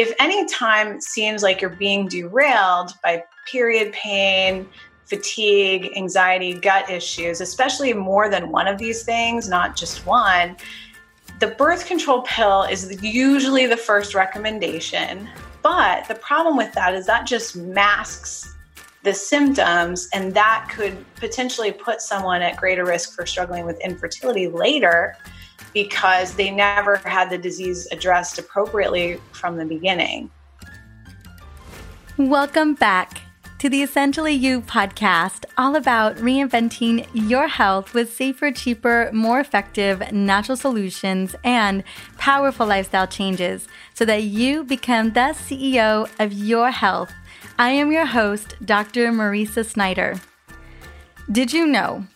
if any time seems like you're being derailed by period pain, fatigue, anxiety, gut issues, especially more than one of these things, not just one, the birth control pill is usually the first recommendation. But the problem with that is that just masks the symptoms, and that could potentially put someone at greater risk for struggling with infertility later because they never had the disease addressed appropriately from the beginning. Welcome back to the Essentially You podcast, all about reinventing your health with safer, cheaper, more effective natural solutions and powerful lifestyle changes so that you become the CEO of your health. I am your host, Dr. Mariza Snyder. Did you know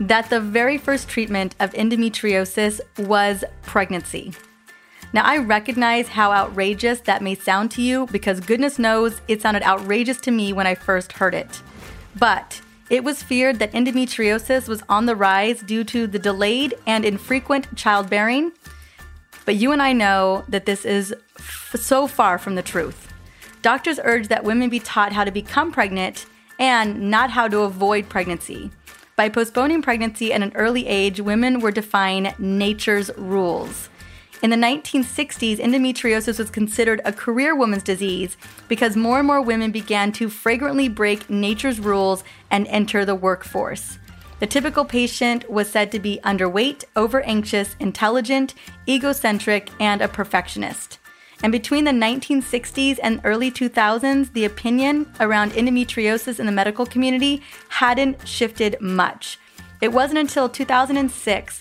that the very first treatment of endometriosis was pregnancy? Now, I recognize how outrageous that may sound to you because goodness knows it sounded outrageous to me when I first heard it. But it was feared that endometriosis was on the rise due to the delayed and infrequent childbearing. But you and I know that this is f- so far from the truth. Doctors urge that women be taught how to become pregnant and not how to avoid pregnancy. By postponing pregnancy at an early age, women were defying nature's rules. In the 1960s, endometriosis was considered a career woman's disease because more and more women began to fragrantly break nature's rules and enter the workforce. The typical patient was said to be underweight, over anxious, intelligent, egocentric, and a perfectionist. And between the 1960s and early 2000s, the opinion around endometriosis in the medical community hadn't shifted much. It wasn't until 2006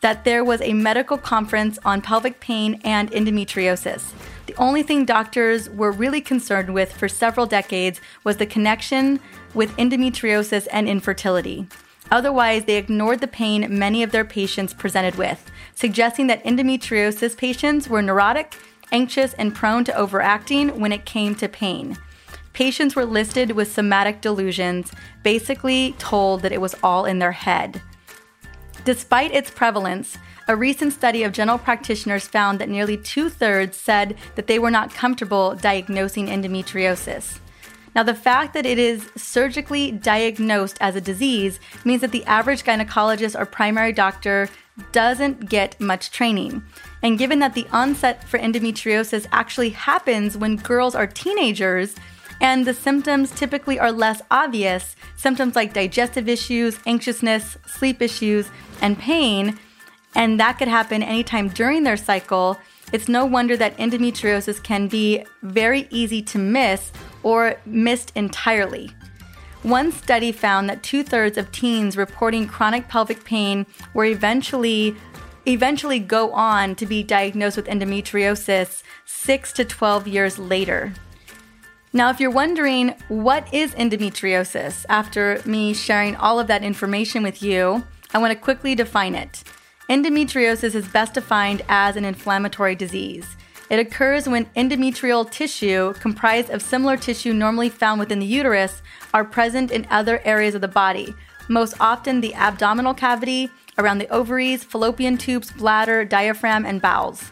that there was a medical conference on pelvic pain and endometriosis. The only thing doctors were really concerned with for several decades was the connection with endometriosis and infertility. Otherwise, they ignored the pain many of their patients presented with, suggesting that endometriosis patients were neurotic, anxious, and prone to overacting when it came to pain. Patients were listed with somatic delusions, basically told that it was all in their head. Despite its prevalence, a recent study of general practitioners found that nearly two thirds said that they were not comfortable diagnosing endometriosis. Now, the fact that it is surgically diagnosed as a disease means that the average gynecologist or primary doctor doesn't get much training. And given that the onset for endometriosis actually happens when girls are teenagers, and the symptoms typically are less obvious, symptoms like digestive issues, anxiousness, sleep issues, and pain, and that could happen anytime during their cycle, it's no wonder that endometriosis can be very easy to miss or missed entirely. One study found that two thirds of teens reporting chronic pelvic pain were eventually eventually go on to be diagnosed with endometriosis 6 to 12 years later. Now, if you're wondering what is endometriosis after me sharing all of that information with you, I want to quickly define it. Endometriosis is best defined as an inflammatory disease. It occurs when endometrial tissue, comprised of similar tissue normally found within the uterus, are present in other areas of the body, most often the abdominal cavity, around the ovaries, fallopian tubes, bladder, diaphragm, and bowels.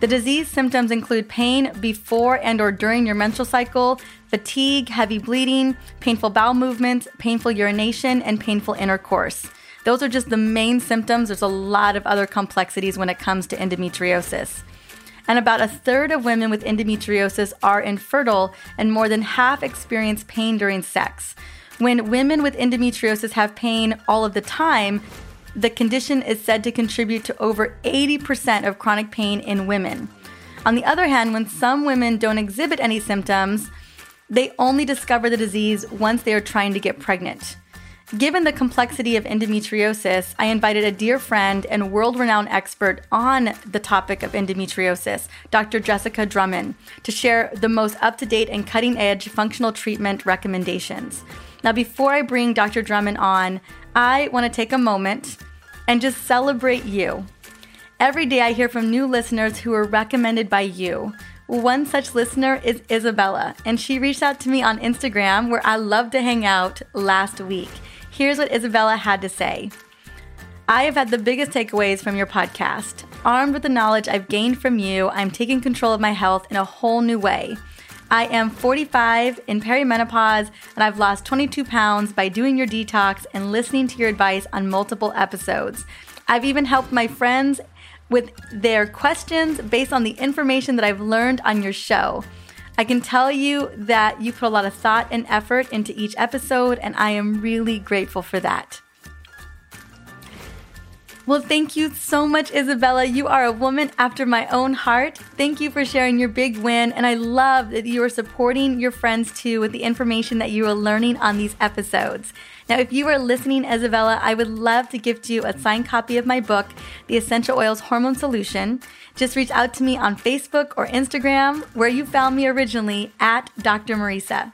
The disease symptoms include pain before and or during your menstrual cycle, fatigue, heavy bleeding, painful bowel movements, painful urination, and painful intercourse. Those are just the main symptoms. There's a lot of other complexities when it comes to endometriosis. And about a third of women with endometriosis are infertile, and more than half experience pain during sex. When women with endometriosis have pain all of the time, the condition is said to contribute to over 80% of chronic pain in women. On the other hand, when some women don't exhibit any symptoms, they only discover the disease once they are trying to get pregnant. Given the complexity of endometriosis, I invited a dear friend and world renowned expert on the topic of endometriosis, Dr. Jessica Drummond, to share the most up to date and cutting edge functional treatment recommendations. Now, before I bring Dr. Drummond on, I want to take a moment and just celebrate you. Every day I hear from new listeners who are recommended by you. One such listener is Isabella, and she reached out to me on Instagram where I love to hang out last week. Here's what Isabella had to say I have had the biggest takeaways from your podcast. Armed with the knowledge I've gained from you, I'm taking control of my health in a whole new way. I am 45 in perimenopause, and I've lost 22 pounds by doing your detox and listening to your advice on multiple episodes. I've even helped my friends with their questions based on the information that I've learned on your show. I can tell you that you put a lot of thought and effort into each episode, and I am really grateful for that. Well, thank you so much, Isabella. You are a woman after my own heart. Thank you for sharing your big win. And I love that you are supporting your friends too with the information that you are learning on these episodes. Now, if you are listening, Isabella, I would love to gift you a signed copy of my book, The Essential Oils Hormone Solution. Just reach out to me on Facebook or Instagram, where you found me originally at Dr. Mariza.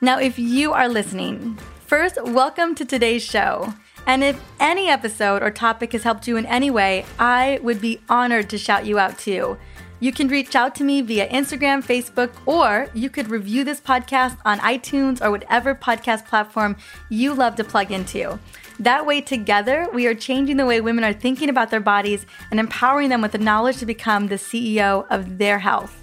Now, if you are listening, first, welcome to today's show. And if any episode or topic has helped you in any way, I would be honored to shout you out too. You can reach out to me via Instagram, Facebook, or you could review this podcast on iTunes or whatever podcast platform you love to plug into. That way, together, we are changing the way women are thinking about their bodies and empowering them with the knowledge to become the CEO of their health.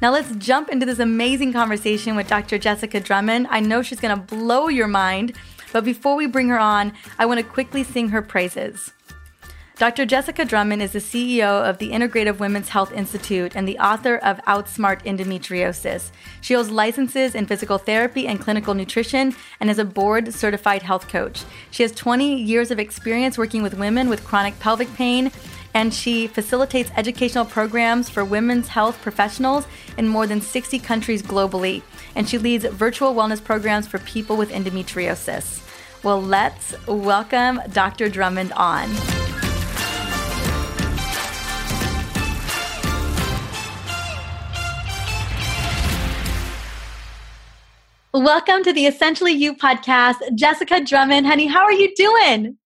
Now, let's jump into this amazing conversation with Dr. Jessica Drummond. I know she's going to blow your mind but before we bring her on, I want to quickly sing her praises. Dr. Jessica Drummond is the CEO of the Integrative Women's Health Institute and the author of Outsmart Endometriosis. She holds licenses in physical therapy and clinical nutrition and is a board certified health coach. She has 20 years of experience working with women with chronic pelvic pain, and she facilitates educational programs for women's health professionals in more than 60 countries globally. And she leads virtual wellness programs for people with endometriosis. Well, let's welcome Dr. Drummond on. Welcome to the Essentially You podcast. Jessica Drummond, honey, how are you doing?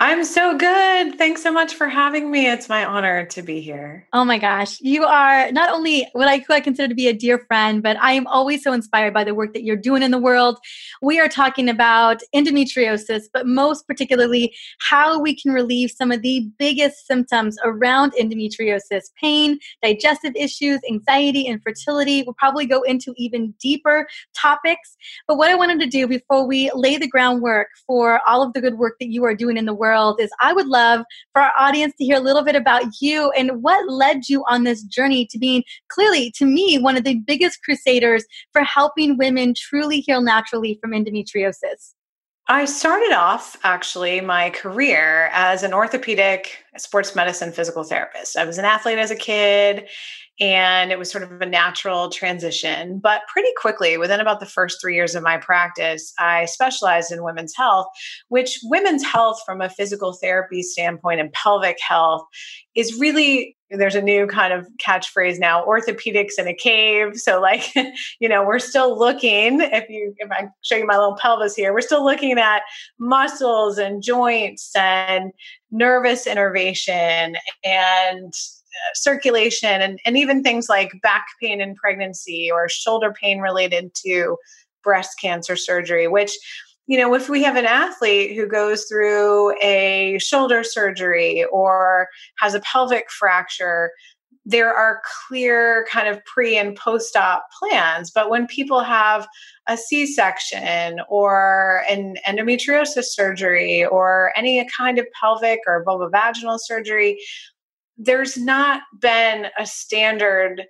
I'm so good. Thanks so much for having me. It's my honor to be here. Oh my gosh. You are not only what I, I consider to be a dear friend, but I am always so inspired by the work that you're doing in the world. We are talking about endometriosis, but most particularly how we can relieve some of the biggest symptoms around endometriosis pain, digestive issues, anxiety, infertility. We'll probably go into even deeper topics. But what I wanted to do before we lay the groundwork for all of the good work that you are doing in the world world is I would love for our audience to hear a little bit about you and what led you on this journey to being clearly, to me, one of the biggest crusaders for helping women truly heal naturally from endometriosis. I started off actually my career as an orthopedic sports medicine physical therapist. I was an athlete as a kid and it was sort of a natural transition. But pretty quickly, within about the first three years of my practice, I specialized in women's health, which women's health, from a physical therapy standpoint and pelvic health, is really there's a new kind of catchphrase now orthopedics in a cave so like you know we're still looking if you if i show you my little pelvis here we're still looking at muscles and joints and nervous innervation and circulation and, and even things like back pain in pregnancy or shoulder pain related to breast cancer surgery, which you know, if we have an athlete who goes through a shoulder surgery or has a pelvic fracture, there are clear kind of pre and post op plans. But when people have a C section or an endometriosis surgery or any kind of pelvic or vulvovaginal surgery, there's not been a standard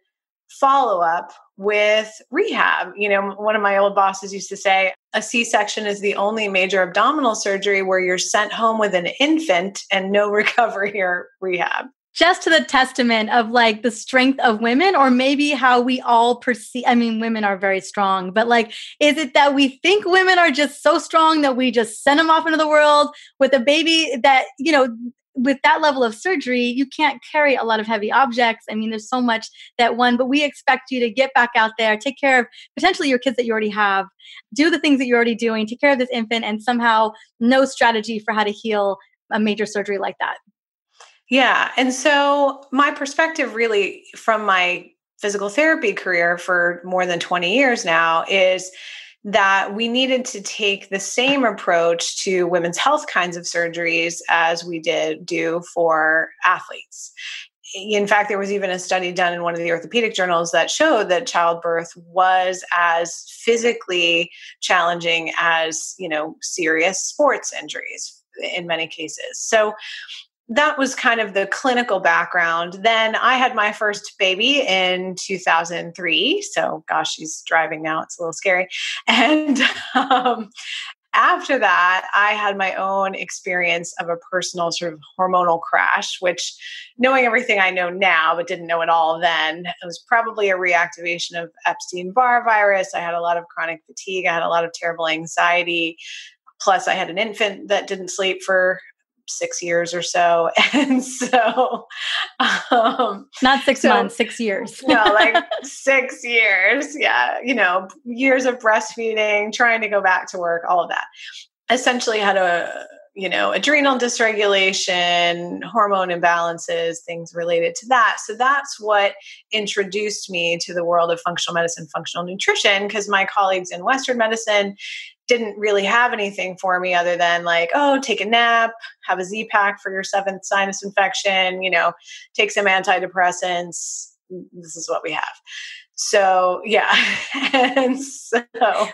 follow up with rehab. You know, one of my old bosses used to say a C section is the only major abdominal surgery where you're sent home with an infant and no recovery or rehab. Just to the testament of like the strength of women, or maybe how we all perceive. I mean, women are very strong, but like, is it that we think women are just so strong that we just send them off into the world with a baby that, you know, with that level of surgery, you can't carry a lot of heavy objects. I mean, there's so much that one, but we expect you to get back out there, take care of potentially your kids that you already have, do the things that you're already doing, take care of this infant, and somehow no strategy for how to heal a major surgery like that. Yeah. And so, my perspective really from my physical therapy career for more than 20 years now is that we needed to take the same approach to women's health kinds of surgeries as we did do for athletes in fact, there was even a study done in one of the orthopedic journals that showed that childbirth was as physically challenging as, you know, serious sports injuries in many cases. So that was kind of the clinical background. Then I had my first baby in 2003. So, gosh, she's driving now. It's a little scary. And um, after that, I had my own experience of a personal sort of hormonal crash, which, knowing everything I know now, but didn't know it all then, it was probably a reactivation of Epstein Barr virus. I had a lot of chronic fatigue, I had a lot of terrible anxiety. Plus, I had an infant that didn't sleep for six years or so. And so, um, not six so, months, six years. no, like six years. Yeah. You know, years of breastfeeding, trying to go back to work, all of that. Essentially, had a, you know, adrenal dysregulation, hormone imbalances, things related to that. So that's what introduced me to the world of functional medicine, functional nutrition, because my colleagues in Western medicine didn't really have anything for me other than like, oh, take a nap, have a Z pack for your seventh sinus infection, you know, take some antidepressants. This is what we have. So yeah, and so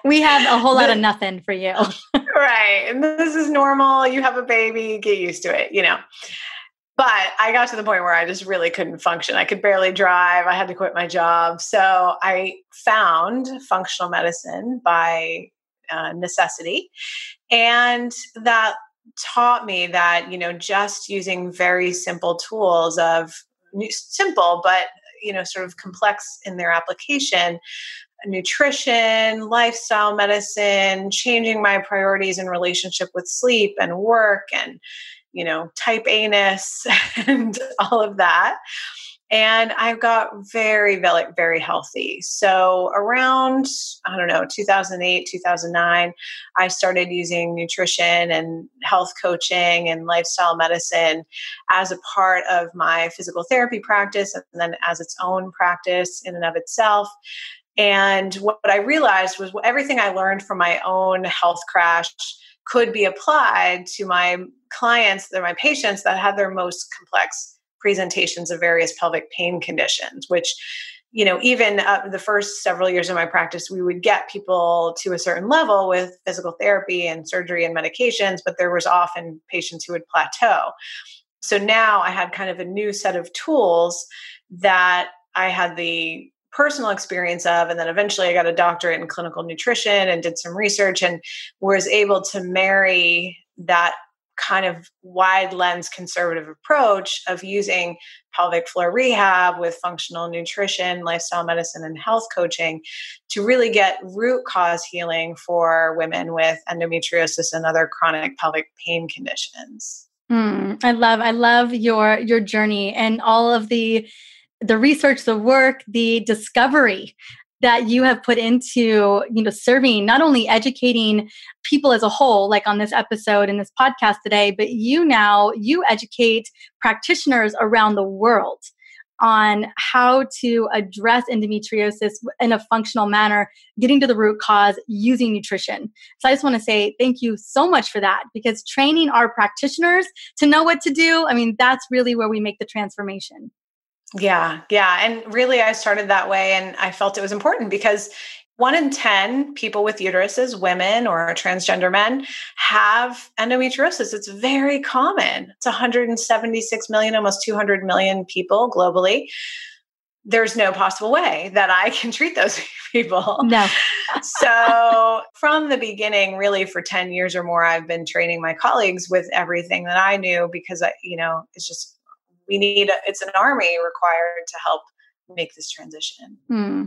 we have a whole lot of nothing for you, right? And this is normal. You have a baby, get used to it, you know. But I got to the point where I just really couldn't function. I could barely drive. I had to quit my job. So I found functional medicine by uh, necessity. And that taught me that, you know, just using very simple tools of simple, but, you know, sort of complex in their application nutrition, lifestyle medicine, changing my priorities in relationship with sleep and work and, you know, type A-ness and all of that and I got very, very, very healthy. So around, I don't know, 2008, 2009, I started using nutrition and health coaching and lifestyle medicine as a part of my physical therapy practice and then as its own practice in and of itself. And what I realized was everything I learned from my own health crash could be applied to my clients, they're my patients that had their most complex presentations of various pelvic pain conditions, which you know, even uh, the first several years of my practice, we would get people to a certain level with physical therapy and surgery and medications, but there was often patients who would plateau. So now I had kind of a new set of tools that I had the personal experience of. And then eventually I got a doctorate in clinical nutrition and did some research and was able to marry that kind of wide lens conservative approach of using pelvic floor rehab with functional nutrition, lifestyle medicine, and health coaching to really get root cause healing for women with endometriosis and other chronic pelvic pain conditions. Mm, I love, I love your your journey and all of the the research, the work, the discovery that you have put into you know serving not only educating people as a whole like on this episode in this podcast today but you now you educate practitioners around the world on how to address endometriosis in a functional manner, getting to the root cause using nutrition. So I just want to say thank you so much for that because training our practitioners to know what to do, I mean, that's really where we make the transformation. Yeah, yeah. And really, I started that way and I felt it was important because one in 10 people with uteruses, women or transgender men, have endometriosis. It's very common. It's 176 million, almost 200 million people globally. There's no possible way that I can treat those people. No. so, from the beginning, really for 10 years or more, I've been training my colleagues with everything that I knew because I, you know, it's just we need it's an army required to help make this transition. Hmm.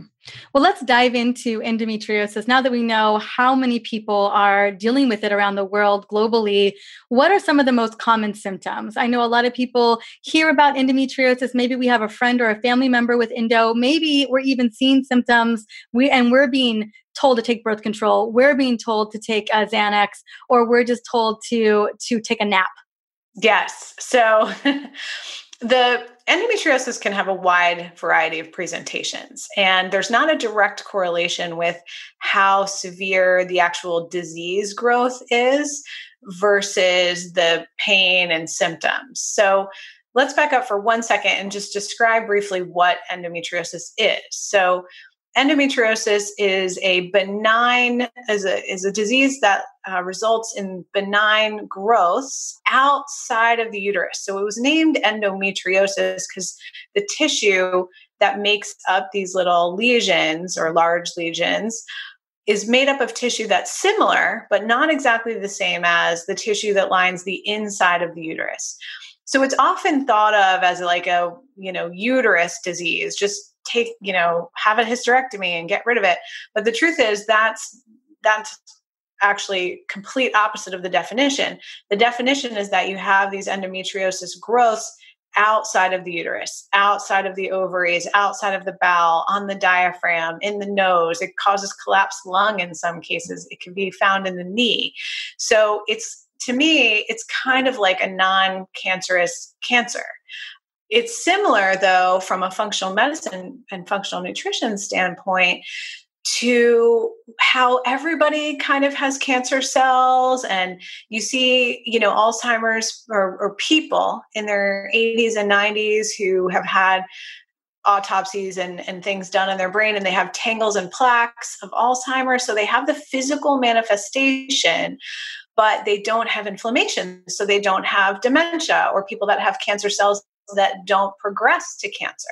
Well, let's dive into endometriosis. Now that we know how many people are dealing with it around the world globally, what are some of the most common symptoms? I know a lot of people hear about endometriosis. Maybe we have a friend or a family member with endo. Maybe we're even seeing symptoms. We and we're being told to take birth control. We're being told to take a Xanax, or we're just told to to take a nap. Yes. So The endometriosis can have a wide variety of presentations, and there's not a direct correlation with how severe the actual disease growth is versus the pain and symptoms. So, let's back up for one second and just describe briefly what endometriosis is. So, endometriosis is a benign is a, is a disease that uh, results in benign growths outside of the uterus. So it was named endometriosis because the tissue that makes up these little lesions or large lesions is made up of tissue that's similar but not exactly the same as the tissue that lines the inside of the uterus. So it's often thought of as like a you know uterus disease just take, you know, have a hysterectomy and get rid of it. But the truth is that's that's actually complete opposite of the definition. The definition is that you have these endometriosis growths outside of the uterus, outside of the ovaries, outside of the bowel, on the diaphragm, in the nose. It causes collapsed lung in some cases. It can be found in the knee. So it's to me, it's kind of like a non cancerous cancer. It's similar, though, from a functional medicine and functional nutrition standpoint to how everybody kind of has cancer cells. And you see you know alzheimer's or, or, people in their 80s and 90s who have had autopsies and, and things done in their brain and they have tangles and plaques of alzheimer's. So they have the physical manifestation but they don't have inflammation. So they don't have dementia or people that have cancer cells that don't progress to cancer.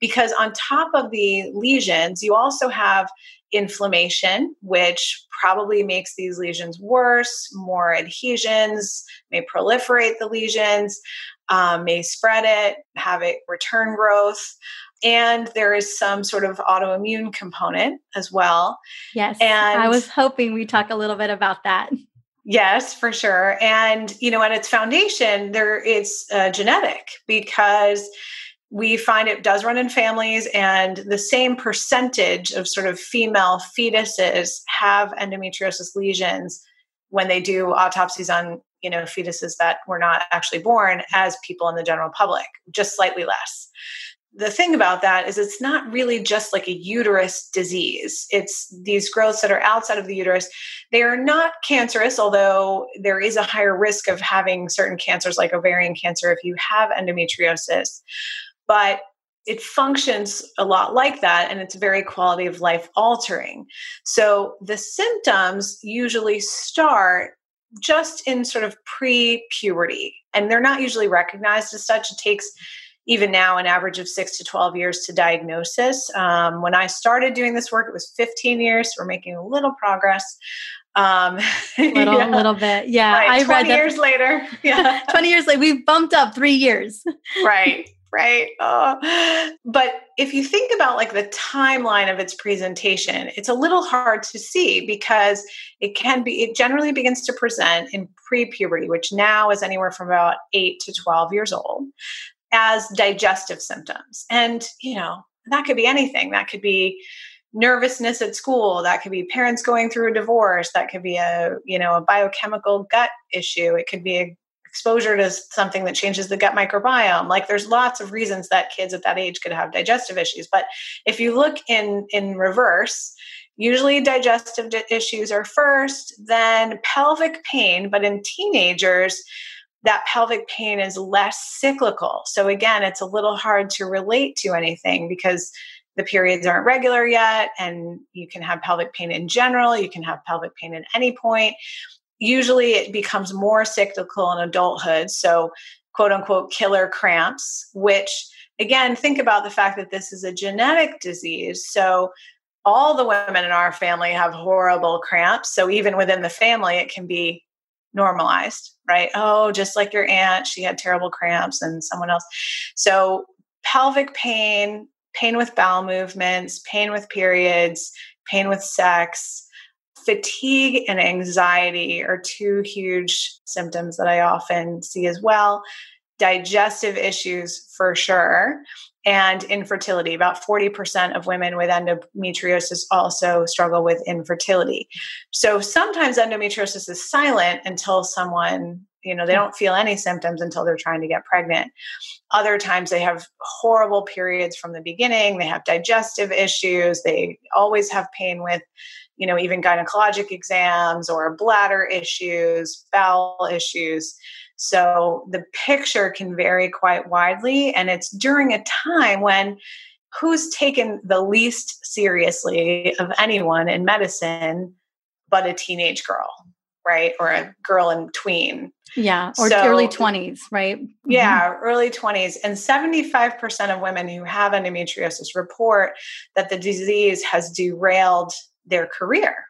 Because on top of the lesions, you also have inflammation, which probably makes these lesions worse, more adhesions, may proliferate the lesions, um, may spread it, have it return growth. And there is some sort of autoimmune component as well. Yes. And I was hoping we talk a little bit about that. Yes, for sure. And you know, at its foundation, there it's uh, genetic because we find it does run in families, and the same percentage of sort of female fetuses have endometriosis lesions when they do autopsies on you know fetuses that were not actually born as people in the general public, just slightly less the thing about that is it's not really just like a uterus disease. It's these growths that are outside of the uterus. They are not cancerous, although there is a higher risk of having certain cancers like ovarian cancer if you have endometriosis. But it functions a lot like that and it's very quality of life altering. So the symptoms usually start just in sort of pre puberty and they're not usually recognized as such. It takes even now an average of six to 12 years to diagnosis. Um, when I started doing this work, it was 15 years. We're making a little progress. Um, little, yeah. little bit. Yeah. Right. I 20 read that. years later. Yeah. 20 years later, we've bumped up three years. right. Right. Oh. But if you think about like the timeline of its presentation, it's a little hard to see because it can be, it generally begins to present in pre puberty, which now is anywhere from about eight to 12 years old as digestive symptoms. And, you know, that could be anything. That could be nervousness at school, that could be parents going through a divorce, that could be a, you know, a biochemical gut issue. It could be a exposure to something that changes the gut microbiome like there's lots of reasons that kids at that age could have digestive issues but if you look in in reverse usually digestive issues are first then pelvic pain but in teenagers that pelvic pain is less cyclical. So again, it's a little hard to relate to anything because the periods aren't regular yet and you can have pelvic pain in general, you can have pelvic pain at any point. Usually it becomes more cyclical in adulthood, so quote unquote killer cramps, which again, think about the fact that this is a genetic disease. So all the women in our family have horrible cramps. So even within the family, it can be normalized, right? Oh, just like your aunt, she had terrible cramps and someone else. So, pelvic pain, pain with bowel movements, pain with periods, pain with sex, fatigue and anxiety are two huge symptoms that I often see as well. Digestive issues for sure and infertility. About 40% of women with endometriosis also struggle with infertility. So sometimes endometriosis is silent until someone You know, they hmm. don't feel any symptoms until they're trying to get pregnant. Other times they have horrible periods from the beginning. They have digestive issues. They always have pain with, you know, even gynecologic exams or bladder issues, bowel issues. So the picture can vary quite widely. And it's during a time when who's taken the least seriously of anyone in medicine but a teenage girl, right? Or a girl in tween. Yeah, or so, early 20s, right? Mm-hmm. Yeah, early 20s. And 75% of women who have endometriosis report that the disease has derailed their career,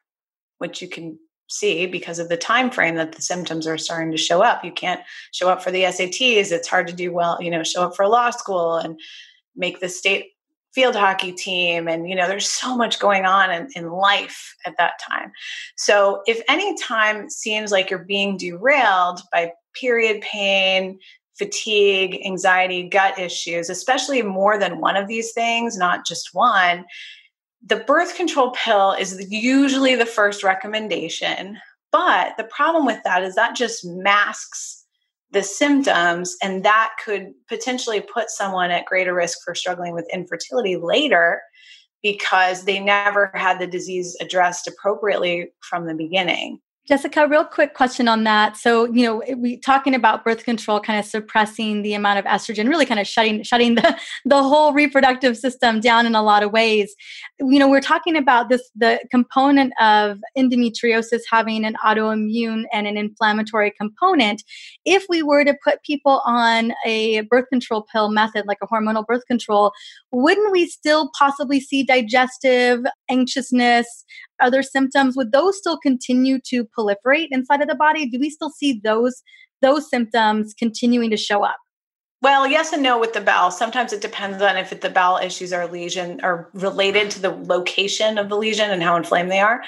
which you can see because of the time frame that the symptoms are starting to show up. You can't show up for the SATs, it's hard to do well, you know, show up for law school and make the state field hockey team. And you know there's so much going on in, in life at that time. So if any time seems like you're being derailed by period pain fatigue anxiety gut issues especially more than one of these things not just one the birth control pill is usually the first recommendation but the problem with that is that just masks the symptoms, and that could potentially put someone at greater risk for struggling with infertility later because they never had the disease addressed appropriately from the beginning. Jessica, real quick question on that. So, you know, we talking about birth control kind of suppressing the amount of estrogen, really kind of shutting shutting the, the whole reproductive system down in a lot of ways. You know, we're talking about this the component of endometriosis having an autoimmune and an inflammatory component. If we were to put people on a birth control pill method like a hormonal birth control, wouldn't we still possibly see digestive anxiousness, other symptoms would those still continue to proliferate inside of the body do we still see those those symptoms continuing to show up well, yes and no with the bowel. Sometimes it depends on if the bowel issues are lesion are related to the location of the lesion and how inflamed they are.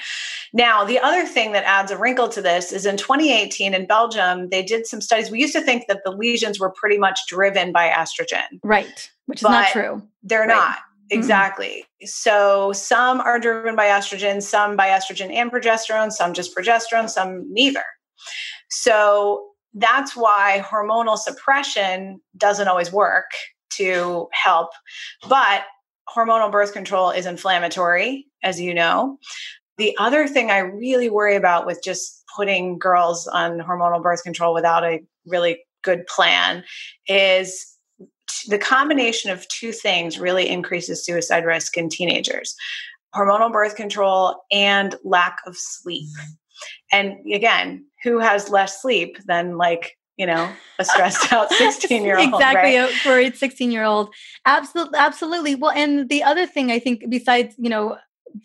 Now, the other thing that adds a wrinkle to this is in 2018 in Belgium, they did some studies. We used to think that the lesions were pretty much driven by estrogen. Right, which is not true. They're right. not. Exactly. Mm-hmm. So some are driven by estrogen, some by estrogen and progesterone, some just progesterone, some neither. So that's why hormonal suppression doesn't always work to help. But hormonal birth control is inflammatory, as you know. The other thing I really worry about with just putting girls on hormonal birth control without a really good plan is the combination of two things really increases suicide risk in teenagers hormonal birth control and lack of sleep. Mm-hmm. And again, who has less sleep than like you know a stressed out 16 year old exactly right? Uh, for a 16 year old absolutely absolutely well and the other thing i think besides you know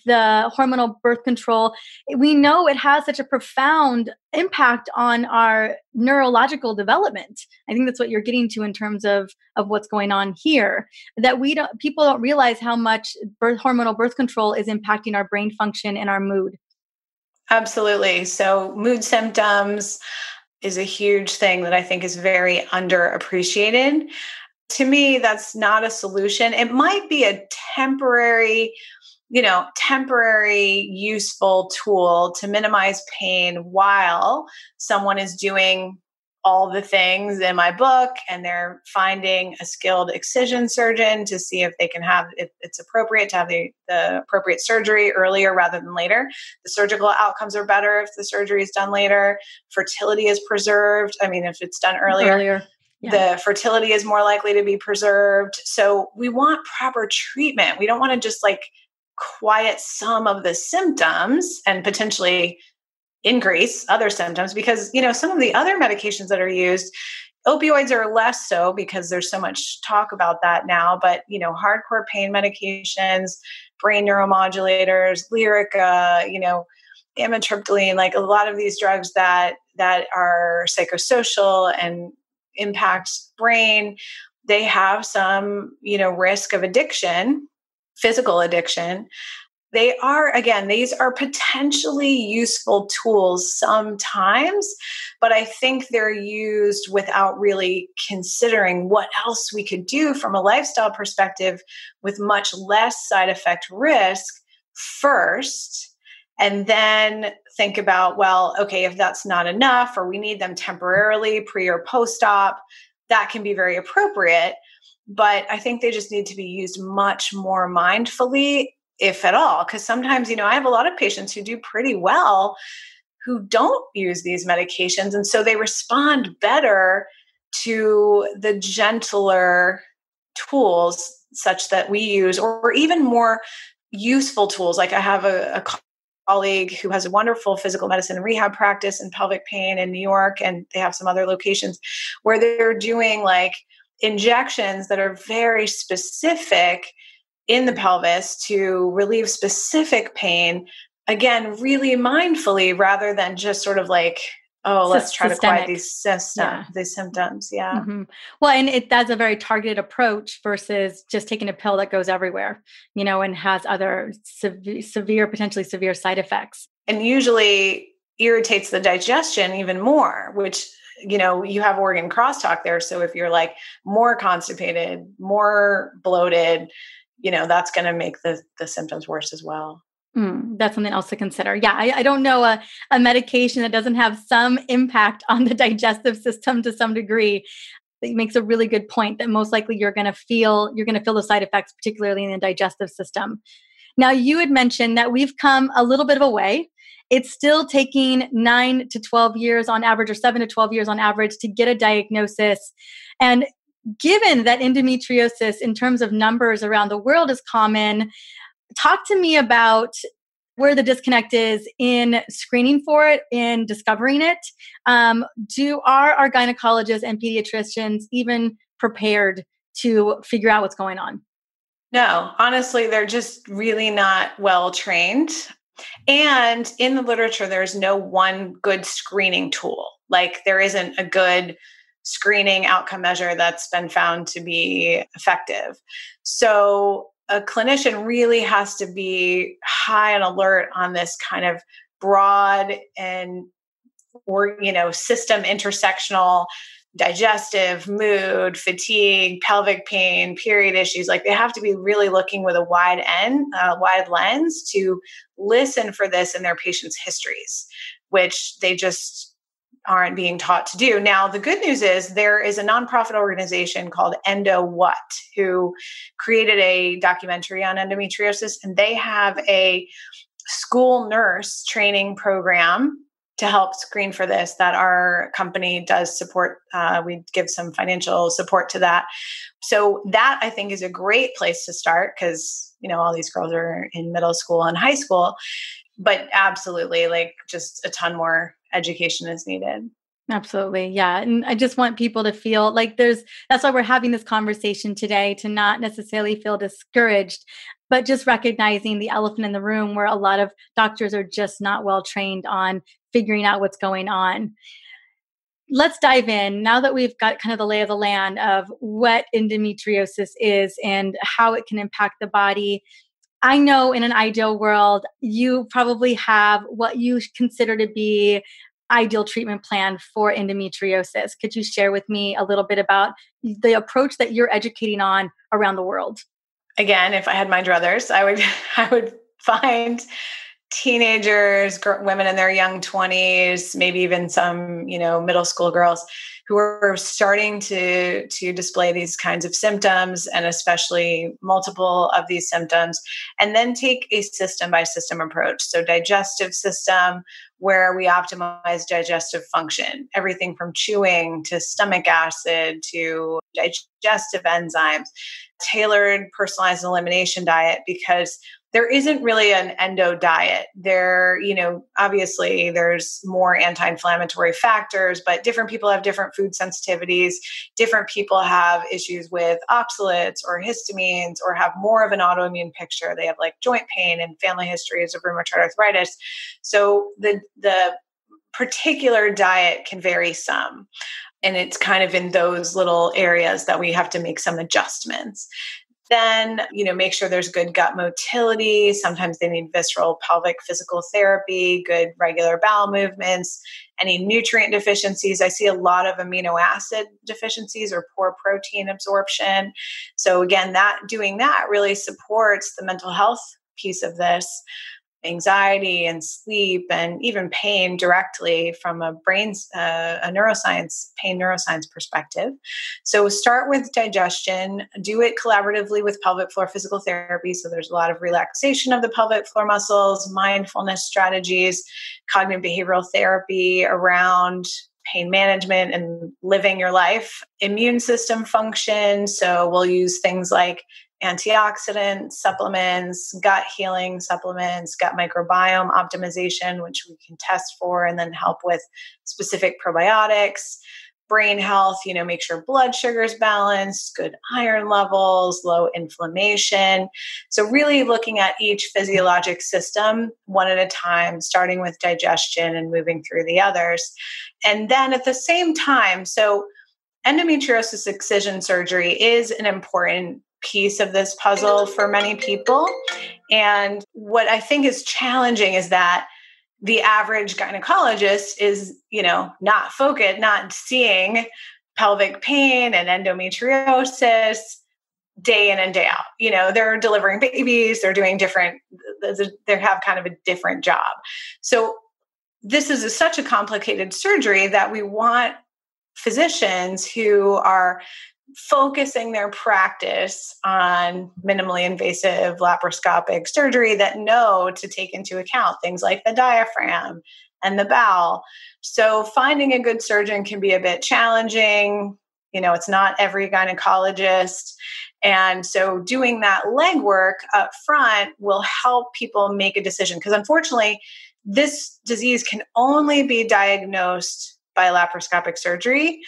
the hormonal birth control, we know it has such a profound impact on our neurological development. I think that's what you're getting to in terms of of what's going on here. That we don't people don't realize how much birth hormonal birth control is impacting our brain function and our mood. Absolutely. So mood symptoms is a huge thing that I think is very underappreciated. To me, that's not a solution. It might be a temporary you know, temporary useful tool to minimize pain while someone is doing all the things in my book and they're finding a skilled excision surgeon to see if they can have if it's appropriate to have the, the appropriate surgery earlier rather than later. The surgical outcomes are better if the surgery is done later. Fertility is preserved. I mean if it's done earlier, earlier. Yeah. the fertility is more likely to be preserved. So we want proper treatment. We don't want to just like quiet some of the symptoms and potentially increase other symptoms because you know some of the other medications that are used opioids are less so because there's so much talk about that now but you know hardcore pain medications brain neuromodulators lyrica you know amitriptyline like a lot of these drugs that that are psychosocial and impact brain they have some you know risk of addiction physical addiction they are again these are potentially useful tools sometimes but i think they're used without really considering what else we could do from a lifestyle perspective with much less side effect risk first and then think about, well, okay, if that's not enough or we need them temporarily pre or post op, that can be very appropriate. But I think they just need to be used much more mindfully, if at all. Because sometimes, you know, I have a lot of patients who do pretty well who don't use these medications. And so they respond better to the gentler tools such that we use, or even more useful tools. Like I have a, a colleague who has a wonderful physical medicine and rehab practice in pelvic pain in New York, and they have some other locations where they're doing like injections that are very specific in the pelvis to relieve specific pain. Again, really mindfully rather than just sort of like oh let's try Systemic. to quiet these system, yeah. these symptoms yeah mm-hmm. well and it that's a very targeted approach versus just taking a pill that goes everywhere you know and has other severe, severe potentially severe side effects and usually irritates the digestion even more which you know you have organ crosstalk there so if you're like more constipated more bloated you know that's going to make the the symptoms worse as well Mm, that's something else to consider. Yeah, I, I don't know a, a medication that doesn't have some impact on the digestive system to some degree. It makes a really good point that most likely you're going to feel you're going to feel the side effects, particularly in the digestive system. Now, you had mentioned that we've come a little bit of a way. It's still taking nine to 12 years on average, or seven to 12 years on average, to get a diagnosis. And given that endometriosis, in terms of numbers around the world, is common, talk to me about where the disconnect is in screening for it, in discovering it. Um, do are our gynecologists and pediatricians even prepared to figure out what's going on? No, honestly, they're just really not well trained. And in the literature, there's no one good screening tool. Like there isn't a good screening outcome measure that's been found to be effective. So a clinician really has to be high on alert on this kind of broad and or you know system intersectional digestive mood fatigue pelvic pain period issues like they have to be really looking with a wide end uh, wide lens to listen for this in their patients histories which they just aren't being taught to do. Now, the good news is there is a nonprofit organization called Endo What who created a documentary on endometriosis, and they have a school nurse training program to help screen for this that our company does support. Uh, we give some financial support to that. So, that I think is a great place to start because, you know, all these girls are in middle school and high school. But absolutely, like just a ton more education is needed. Absolutely. Yeah. And I just want people to feel like there's, that's why we're having this conversation today to not necessarily feel discouraged, but just recognizing the elephant in the room where a lot of doctors are just not well trained on figuring out what's going on. Let's dive in now that we've got kind of the lay of the land of what endometriosis is and how it can impact the body. I know in an ideal world, you probably have what you consider to be ideal treatment plan for endometriosis. Could you share with me a little bit about the approach that you're educating on around the world? Again, if I had my druthers, I would I would find teenagers, women in their young 20s, maybe even some, you know, middle school girls who are starting to to display these kinds of symptoms and especially multiple of these symptoms and then take a system by system approach. So digestive system where we optimize digestive function everything from chewing to stomach acid to digestive enzymes tailored personalized elimination diet because there isn't really an endo diet. There, you know, obviously there's more anti inflammatory factors, but different people have different food sensitivities. Different people have issues with oxalates or histamines or have more of an autoimmune picture. They have like joint pain and family histories of rheumatoid arthritis. So the, the, particular diet can vary some and it's kind of in those little areas that we have to make some adjustments then you know make sure there's good gut motility. Sometimes they need visceral pelvic physical therapy good regular bowel movements any nutrient deficiencies. I see a lot of amino acid deficiencies or poor protein absorption. So again that doing that really supports the mental health piece of this anxiety and sleep and even pain directly from a brain uh, a neuroscience pain neuroscience perspective. So start with digestion do it collaboratively with pelvic floor physical therapy. So there's a lot of relaxation of the pelvic floor muscles mindfulness strategies cognitive behavioral therapy around pain management and living your life. Immune system function. So we'll use things like antioxidant supplements, gut healing supplements, gut microbiome optimization, which we can test for and then help with specific probiotics. Brain health, you know, make sure blood sugar is balanced, good iron levels, low inflammation. So, really looking at each physiologic system one at a time, starting with digestion and moving through the others. And then at the same time, so endometriosis excision surgery is an important piece of this puzzle for many people. And what I think is challenging is that the average gynecologist is, you know, not focused, not seeing pelvic pain and endometriosis day in and day out. You know, they're delivering babies, they're doing different, they have kind of a different job. So this is a, such a complicated surgery that we want physicians who are focusing their practice on minimally invasive laparoscopic surgery that know to take into account things like the diaphragm and the bowel. So finding a good surgeon can be a bit challenging. You know, it's not every gynecologist. And so doing that legwork up front will help people make a decision because unfortunately, this disease can only be diagnosed by laparoscopic surgery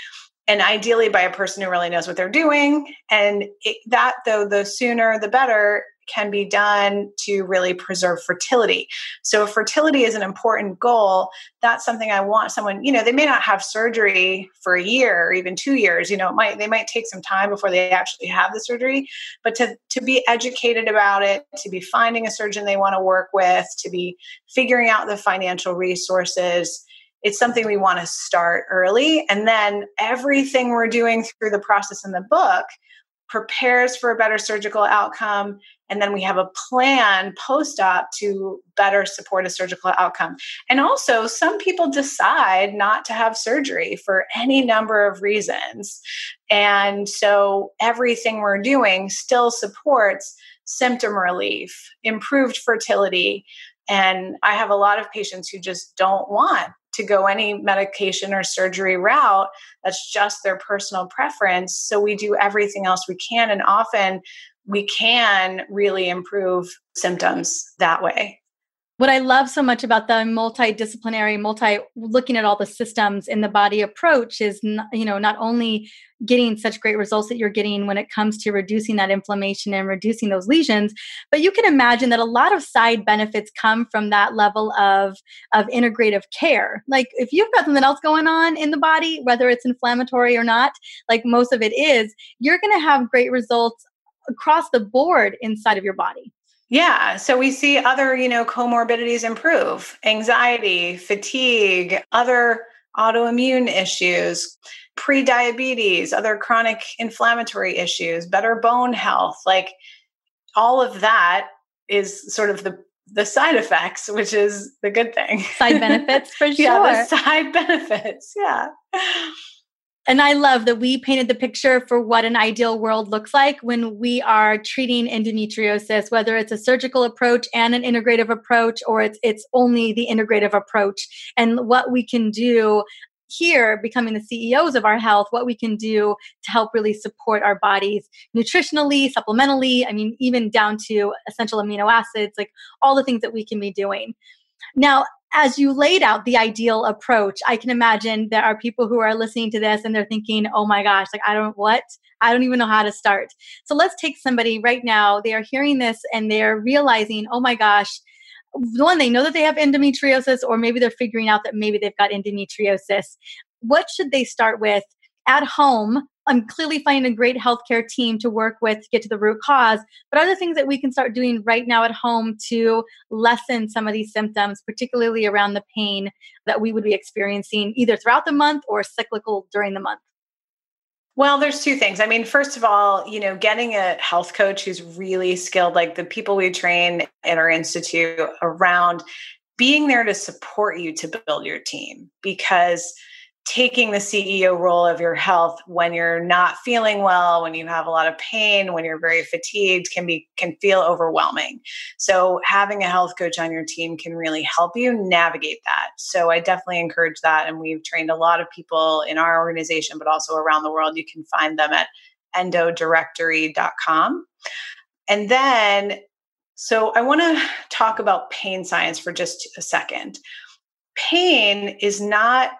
and ideally by a person who really knows what they're doing. And it, that, though, the sooner the better can be done to really preserve fertility. So, fertility is an important goal, that's something I want someone, you know, they may not have surgery for a year or even two years, you know, it might, they might take some time before they actually have the surgery, but to, to be educated about it, to be finding a surgeon they want to work with, to be figuring out the financial resources, it's something we want to start early. And then everything we're doing through the process in the book prepares for a better surgical outcome. And then we have a plan post op to better support a surgical outcome. And also, some people decide not to have surgery for any number of reasons. And so, everything we're doing still supports symptom relief, improved fertility. And I have a lot of patients who just don't want to go any medication or surgery route. That's just their personal preference. So we do everything else we can. And often we can really improve symptoms that way what I love so much about the multidisciplinary, multi looking at all the systems in the body approach is, you know, not only getting such great results that you're getting when it comes to reducing that inflammation and reducing those lesions, but you can imagine that a lot of side benefits come from that level of of integrative care. Like if you've got something else going on in the body, whether it's inflammatory or not, like most of it is, you're going to have great results across the board inside of your body. Yeah. So we see other, you know, comorbidities improve anxiety, fatigue, other autoimmune issues, pre-diabetes, other chronic inflammatory issues, better bone health. Like all of that is sort of the the side effects, which is the good thing. Side benefits for sure. yeah, the side benefits. Yeah. And I love that we painted the picture for what an ideal world looks like when we are treating endometriosis, whether it's a surgical approach and an integrative approach, or it's it's only the integrative approach, and what we can do here becoming the CEOs of our health, what we can do to help really support our bodies nutritionally, supplementally, I mean, even down to essential amino acids, like all the things that we can be doing. Now, as you laid out the ideal approach, I can imagine there are people who are listening to this and they're thinking, oh my gosh, like I don't what? I don't even know how to start. So let's take somebody right now, they are hearing this and they're realizing, oh my gosh, one, they know that they have endometriosis, or maybe they're figuring out that maybe they've got endometriosis. What should they start with at home I'm clearly finding a great healthcare team to work with to get to the root cause. But other things that we can start doing right now at home to lessen some of these symptoms, particularly around the pain that we would be experiencing either throughout the month or cyclical during the month? Well, there's two things. I mean, first of all, you know, getting a health coach who's really skilled, like the people we train at our institute around being there to support you to build your team because taking the CEO role of your health when you're not feeling well, when you have a lot of pain, when you're very fatigued can be can feel overwhelming. So having a health coach on your team can really help you navigate that. So I definitely encourage that and we've trained a lot of people in our organization but also around the world. You can find them at endodirectory.com. And then so I want to talk about pain science for just a second. Pain is not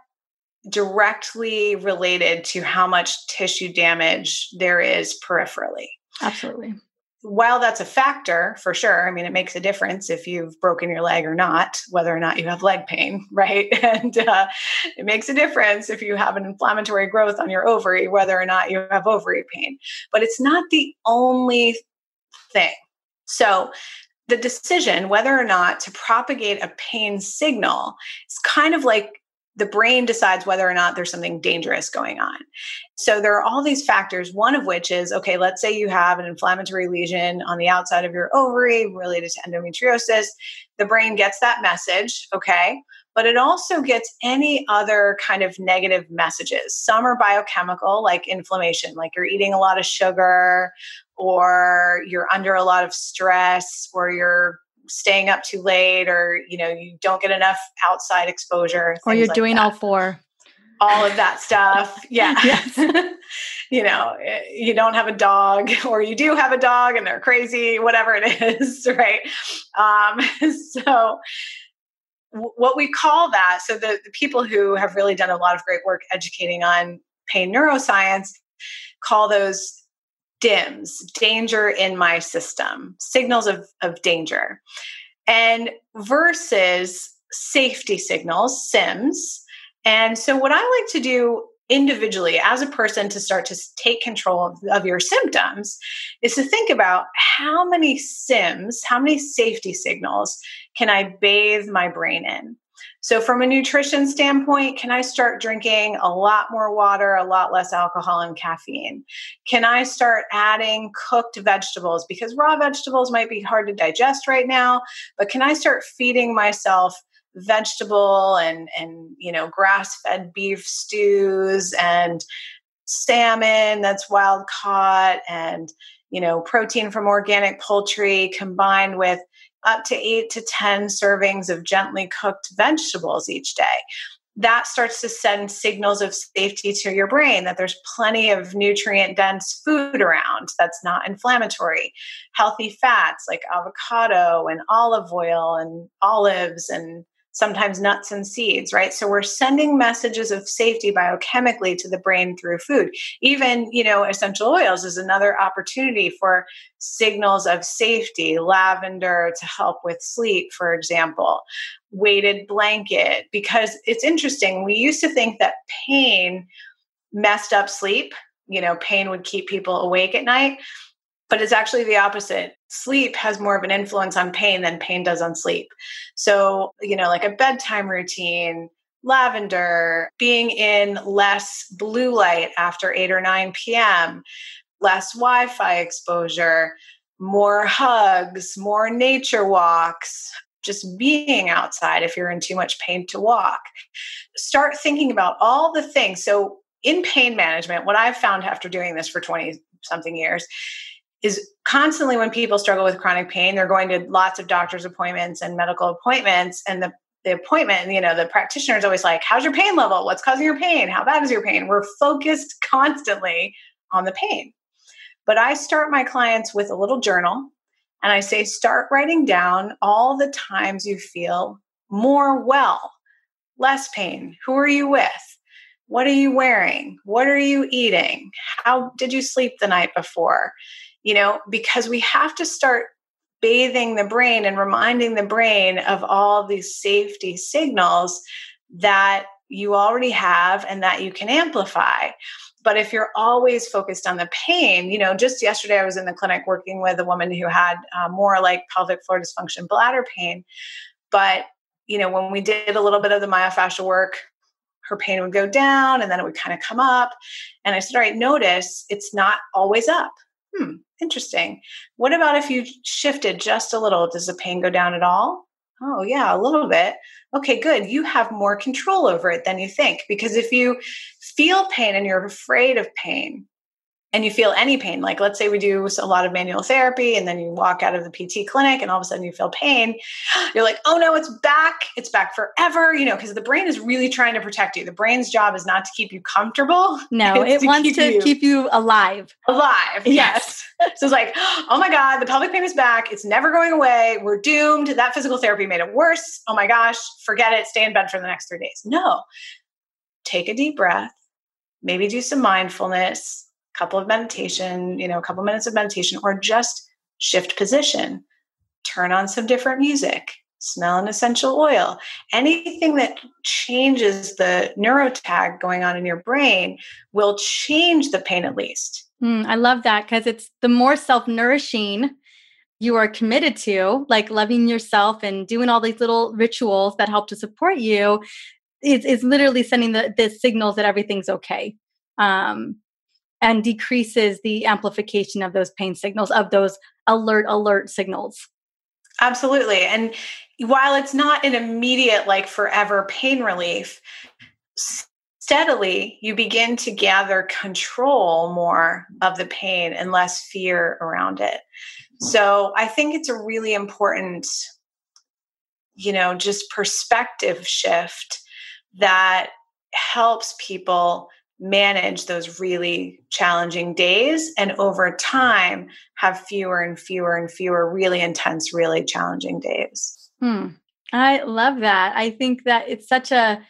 directly related to how much tissue damage there is peripherally. Absolutely. While that's a factor for sure, I mean, it makes a difference if you've broken your leg or not, whether or not you have leg pain, right? And uh, it makes a difference if you have an inflammatory growth on your ovary, whether or not you have ovary pain. But it's not the only thing. So, the decision whether or not to propagate a pain signal is kind of like the brain decides whether or not there's something dangerous going on. So there are all these factors, one of which is okay, let's say you have an inflammatory lesion on the outside of your ovary related to endometriosis. The brain gets that message, okay, but it also gets any other kind of negative messages. Some are biochemical, like inflammation, like you're eating a lot of sugar, or you're under a lot of stress, or you're staying up too late or you know you don't get enough outside exposure or you're like doing that. all four all of that stuff yeah yes. you know eh, you don't have a dog or you do have a dog and they're crazy whatever it is right um, so what we call that so the, the people who have really done a lot of great work educating on pain neuroscience call those DIMS, danger in my system, signals of, of danger, and versus safety signals, SIMS. And so, what I like to do individually as a person to start to take control of, of your symptoms is to think about how many SIMS, how many safety signals can I bathe my brain in? So, from a nutrition standpoint, can I start drinking a lot more water, a lot less alcohol and caffeine? Can I start adding cooked vegetables? Because raw vegetables might be hard to digest right now, but can I start feeding myself? vegetable and and you know grass fed beef stews and salmon that's wild caught and you know protein from organic poultry combined with up to eight to 10 servings of gently cooked vegetables each day. That starts to send signals of safety to your brain that there's plenty of nutrient dense food around that's not inflammatory. Healthy fats like avocado and olive oil and olives and sometimes nuts and seeds, right? So we're sending messages of safety biochemically to the brain through food. Even, you know, essential oils is another opportunity for signals of safety. Lavender to help with sleep, for example, weighted blanket, because it's interesting. We used to think that pain messed up sleep. You know, pain would keep people awake at night but it's actually the opposite. Sleep has more of an influence on pain than pain does on sleep. So, you know, like a bedtime routine, lavender, being in less blue light after 8 or 9 p.m., less Wi Fi exposure, more hugs, more nature walks, just being outside if you're in too much pain to walk. Start thinking about all the things. So, in pain management, what I've found after doing this for 20 something years is constantly when people struggle with chronic pain, they're going to lots of doctor's appointments and medical appointments. And the, the appointment, you know, the practitioner is always like, How's your pain level? What's causing your pain? How bad is your pain? We're focused constantly on the pain. But I start my clients with a little journal and I say, Start writing down all the times you feel more well, less pain. Who are you with? What are you wearing? What are you eating? How did you sleep the night before? You know, because we have to start bathing the brain and reminding the brain of all these safety signals that you already have and that you can amplify. But if you're always focused on the pain, you know, just yesterday I was in the clinic working with a woman who had uh, more like pelvic floor dysfunction, bladder pain. But, you know, when we did a little bit of the myofascial work, her pain would go down and then it would kind of come up. And I said, All right, notice it's not always up. Hmm, interesting. What about if you shifted just a little? Does the pain go down at all? Oh, yeah, a little bit. Okay, good. You have more control over it than you think. Because if you feel pain and you're afraid of pain, and you feel any pain, like let's say we do a lot of manual therapy and then you walk out of the PT clinic and all of a sudden you feel pain, you're like, oh no, it's back. It's back forever, you know, because the brain is really trying to protect you. The brain's job is not to keep you comfortable. No, it to wants keep to you keep you alive. Alive, yes. so it's like, oh my God, the pelvic pain is back. It's never going away. We're doomed. That physical therapy made it worse. Oh my gosh, forget it. Stay in bed for the next three days. No, take a deep breath, maybe do some mindfulness couple of meditation, you know, a couple minutes of meditation, or just shift position, turn on some different music, smell an essential oil, anything that changes the neurotag going on in your brain will change the pain at least. Mm, I love that because it's the more self nourishing you are committed to, like loving yourself and doing all these little rituals that help to support you, is, it's literally sending the, the signals that everything's okay. Um, and decreases the amplification of those pain signals, of those alert, alert signals. Absolutely. And while it's not an immediate, like forever pain relief, steadily you begin to gather control more of the pain and less fear around it. So I think it's a really important, you know, just perspective shift that helps people manage those really challenging days and over time have fewer and fewer and fewer really intense really challenging days. Hmm. i love that. I think that it's such a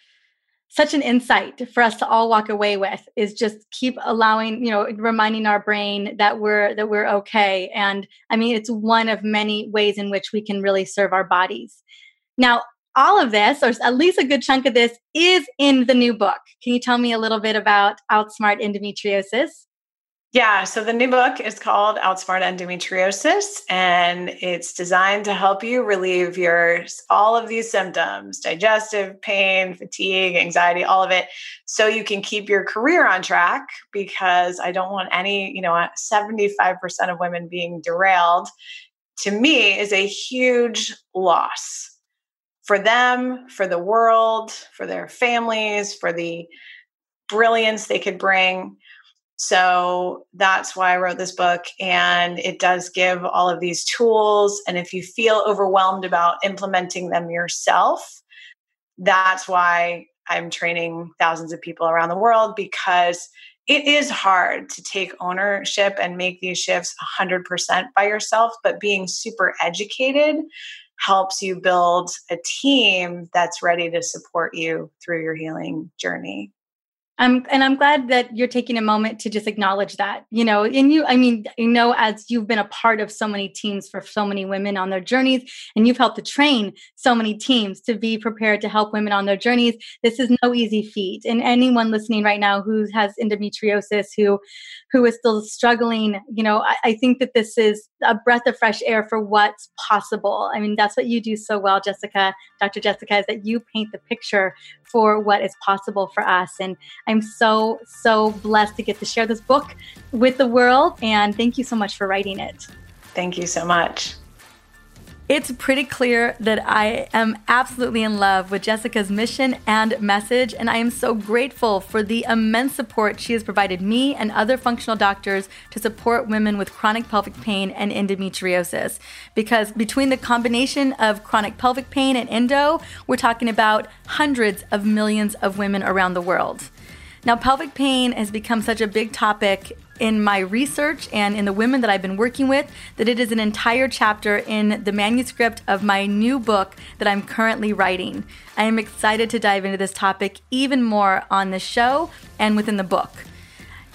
such an insight for us to all walk away with is just keep allowing you know reminding our brain that we're that we're okay. And i mean it's one of many ways in which we can really serve our bodies. Now all of this, or at least a good chunk of this, is in the new book. Can you tell me a little bit about Outsmart Endometriosis? Yeah, so the new book is called Outsmart Endometriosis, and it's designed to help you relieve your all of these symptoms: digestive pain, fatigue, anxiety, all of it, so you can keep your career on track. Because I don't want any, you know, seventy-five percent of women being derailed. To me, is a huge loss for them, for the world, for their families, for the brilliance they could bring. So that's why I wrote this book. And it does give all of these tools. And if you feel overwhelmed about implementing them yourself, that's why I'm training thousands of people around the world because it is hard to take ownership and make these shifts 100% by yourself, but being super educated helps you build a team that's ready to support you through your healing journey. I'm, and I'm glad that you're taking a moment to just acknowledge that, you know, and you, I mean, you know, as you've been a part of so many teams for so many women on their journeys, and you've helped to train so many teams to be prepared to help women on their journeys. This is no easy feat. And anyone listening right now who has endometriosis, who, who is still struggling, you know, I, I think that this is a breath of fresh air for what's possible. I mean, that's what you do so well, Jessica, Dr. Jessica, is that you paint the picture for what is possible for us. And I'm so, so blessed to get to share this book with the world. And thank you so much for writing it. Thank you so much. It's pretty clear that I am absolutely in love with Jessica's mission and message, and I am so grateful for the immense support she has provided me and other functional doctors to support women with chronic pelvic pain and endometriosis. Because between the combination of chronic pelvic pain and endo, we're talking about hundreds of millions of women around the world. Now, pelvic pain has become such a big topic in my research and in the women that I've been working with that it is an entire chapter in the manuscript of my new book that I'm currently writing. I am excited to dive into this topic even more on the show and within the book.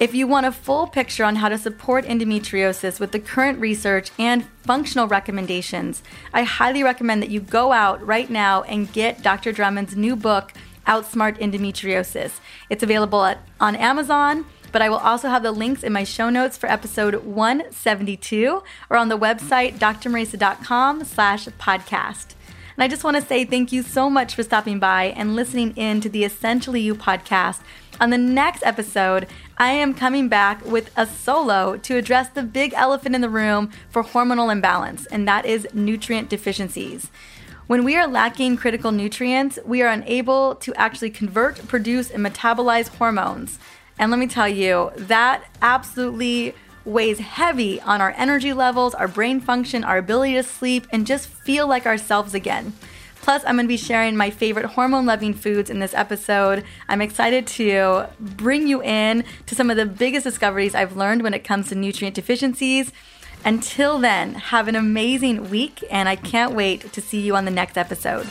If you want a full picture on how to support endometriosis with the current research and functional recommendations, I highly recommend that you go out right now and get Dr. Drummond's new book, Outsmart Endometriosis. It's available at, on Amazon, but I will also have the links in my show notes for episode 172 or on the website drmariza.com slash podcast. And I just want to say thank you so much for stopping by and listening in to the Essentially You podcast. On the next episode, I am coming back with a solo to address the big elephant in the room for hormonal imbalance, and that is nutrient deficiencies. When we are lacking critical nutrients, we are unable to actually convert, produce, and metabolize hormones. And let me tell you, that absolutely weighs heavy on our energy levels, our brain function, our ability to sleep, and just feel like ourselves again. Plus, I'm going to be sharing my favorite hormone loving foods in this episode. I'm excited to bring you in to some of the biggest discoveries I've learned when it comes to nutrient deficiencies. Until then, have an amazing week, and I can't wait to see you on the next episode.